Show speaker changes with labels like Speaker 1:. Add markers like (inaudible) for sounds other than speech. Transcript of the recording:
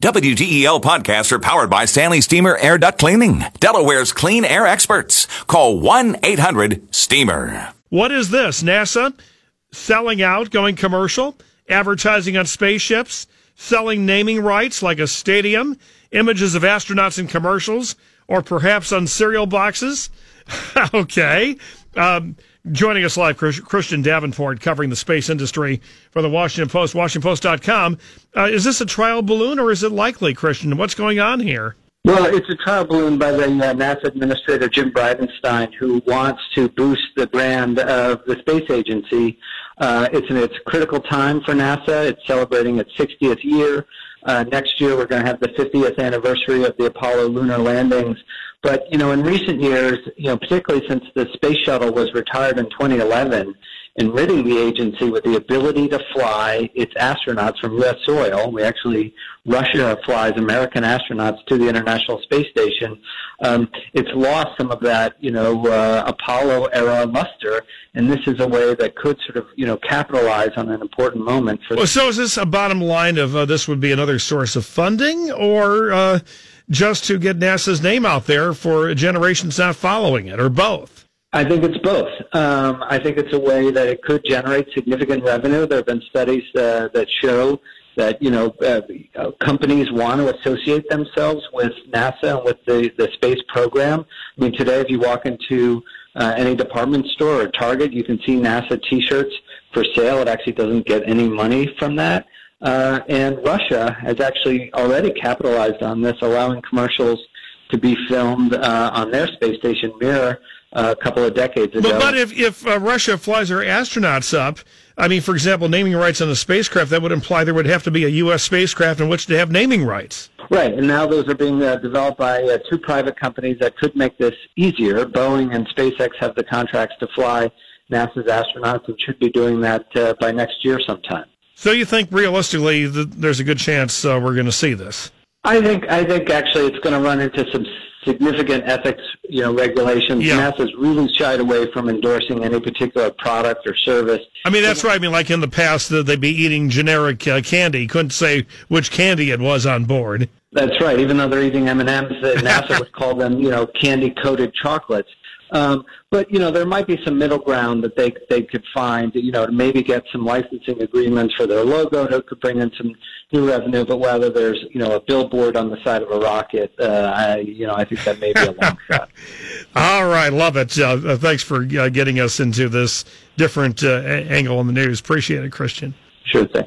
Speaker 1: WDEL podcasts are powered by Stanley Steamer Air Duct Cleaning, Delaware's clean air experts. Call 1-800-STEAMER.
Speaker 2: What is this? NASA selling out, going commercial, advertising on spaceships, selling naming rights like a stadium, images of astronauts in commercials, or perhaps on cereal boxes? (laughs) okay. Um, Joining us live, Christian Davenport, covering the space industry for the Washington Post, WashingtonPost.com. Uh, is this a trial balloon or is it likely, Christian? What's going on here?
Speaker 3: Well, it's a trial balloon by the uh, NASA administrator, Jim Bridenstine, who wants to boost the brand of the space agency. Uh, it's in its critical time for NASA. It's celebrating its 60th year. Uh, next year, we're going to have the 50th anniversary of the Apollo lunar landings. But, you know, in recent years, you know, particularly since the space shuttle was retired in 2011, enriching the agency with the ability to fly its astronauts from U.S. soil. We actually, Russia flies American astronauts to the International Space Station. Um, it's lost some of that, you know, uh, Apollo era luster, and this is a way that could sort of, you know, capitalize on an important moment for.
Speaker 2: Well, so is this a bottom line of uh, this would be another source of funding, or uh, just to get NASA's name out there for generations not following it, or both?
Speaker 3: I think it's both. Um, I think it's a way that it could generate significant revenue. There have been studies uh, that show that you know uh, companies want to associate themselves with NASA and with the the space program. I mean, today if you walk into uh, any department store or Target, you can see NASA T-shirts for sale. It actually doesn't get any money from that. Uh, and Russia has actually already capitalized on this, allowing commercials to be filmed uh, on their space station Mir a couple of decades ago.
Speaker 2: But, but if, if uh, Russia flies their astronauts up, I mean, for example, naming rights on the spacecraft, that would imply there would have to be a U.S. spacecraft in which to have naming rights.
Speaker 3: Right, and now those are being uh, developed by uh, two private companies that could make this easier. Boeing and SpaceX have the contracts to fly NASA's astronauts and should be doing that uh, by next year sometime.
Speaker 2: So you think realistically there's a good chance uh, we're going to see this?
Speaker 3: I think I think actually it's going to run into some significant ethics, you know, regulations. Yeah. NASA's really shied away from endorsing any particular product or service.
Speaker 2: I mean, that's right. I mean, like in the past, they'd be eating generic uh, candy. Couldn't say which candy it was on board.
Speaker 3: That's right. Even though they're eating M and M's, (laughs) NASA would call them, you know, candy coated chocolates. Um, but you know, there might be some middle ground that they they could find. You know, to maybe get some licensing agreements for their logo that could bring in some new revenue. But whether there's you know a billboard on the side of a rocket, uh, I, you know, I think that may be a long shot. (laughs)
Speaker 2: All right, love it. Uh, uh, thanks for uh, getting us into this different uh, angle on the news. Appreciate it, Christian.
Speaker 3: Sure thing.